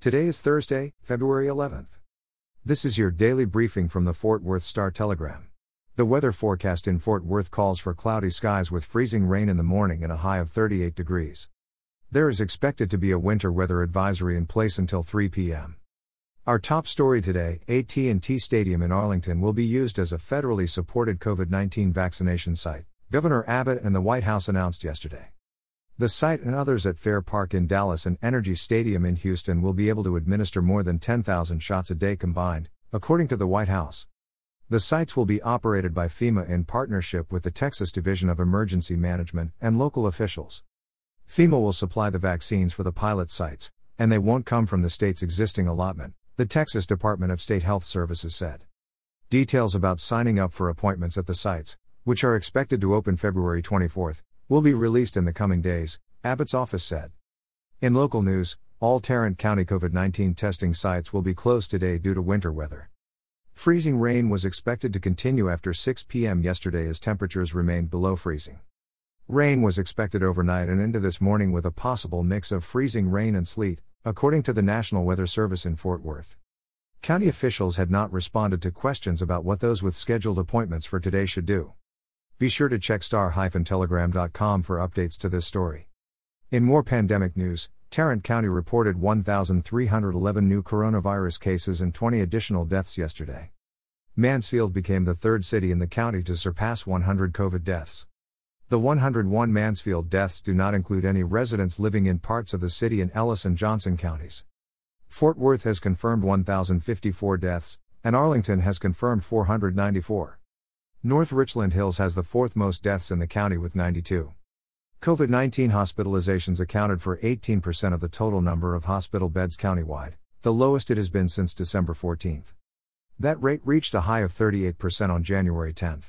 Today is Thursday, February 11th. This is your daily briefing from the Fort Worth Star Telegram. The weather forecast in Fort Worth calls for cloudy skies with freezing rain in the morning and a high of 38 degrees. There is expected to be a winter weather advisory in place until 3 p.m. Our top story today, AT&T Stadium in Arlington will be used as a federally supported COVID-19 vaccination site, Governor Abbott and the White House announced yesterday. The site and others at Fair Park in Dallas and NRG Stadium in Houston will be able to administer more than 10,000 shots a day combined, according to the White House. The sites will be operated by FEMA in partnership with the Texas Division of Emergency Management and local officials. FEMA will supply the vaccines for the pilot sites, and they won't come from the state's existing allotment, the Texas Department of State Health Services said. Details about signing up for appointments at the sites, which are expected to open February 24, will be released in the coming days, Abbott's office said. In local news, all Tarrant County COVID 19 testing sites will be closed today due to winter weather. Freezing rain was expected to continue after 6 p.m. yesterday as temperatures remained below freezing. Rain was expected overnight and into this morning with a possible mix of freezing rain and sleet, according to the National Weather Service in Fort Worth. County officials had not responded to questions about what those with scheduled appointments for today should do. Be sure to check star-telegram.com for updates to this story. In more pandemic news, Tarrant County reported 1,311 new coronavirus cases and 20 additional deaths yesterday. Mansfield became the third city in the county to surpass 100 COVID deaths. The 101 Mansfield deaths do not include any residents living in parts of the city in Ellis and Johnson counties. Fort Worth has confirmed 1,054 deaths, and Arlington has confirmed 494. North Richland Hills has the fourth most deaths in the county with 92. COVID 19 hospitalizations accounted for 18% of the total number of hospital beds countywide, the lowest it has been since December 14. That rate reached a high of 38% on January 10.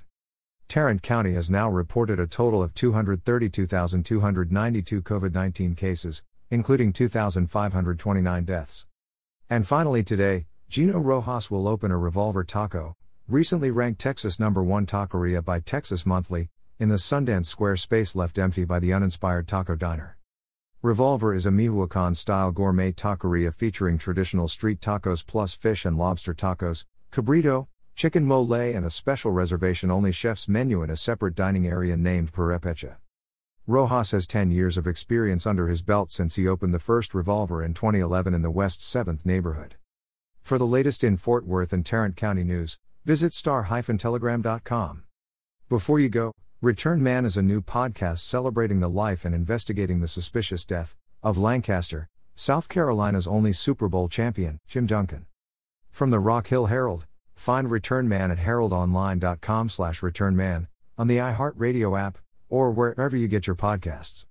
Tarrant County has now reported a total of 232,292 COVID 19 cases, including 2,529 deaths. And finally, today, Gino Rojas will open a Revolver Taco, recently ranked Texas number one taqueria by Texas Monthly, in the Sundance Square space left empty by the uninspired taco diner. Revolver is a Michoacan style gourmet taqueria featuring traditional street tacos plus fish and lobster tacos, cabrito, chicken mole, and a special reservation only chef's menu in a separate dining area named Purepecha. Rojas has 10 years of experience under his belt since he opened the first Revolver in 2011 in the West 7th neighborhood. For the latest in Fort Worth and Tarrant County news, Visit star-telegram.com. Before you go, Return Man is a new podcast celebrating the life and investigating the suspicious death of Lancaster, South Carolina's only Super Bowl champion, Jim Duncan. From the Rock Hill Herald, find Return Man at heraldonline.com slash returnman, on the iHeartRadio app, or wherever you get your podcasts.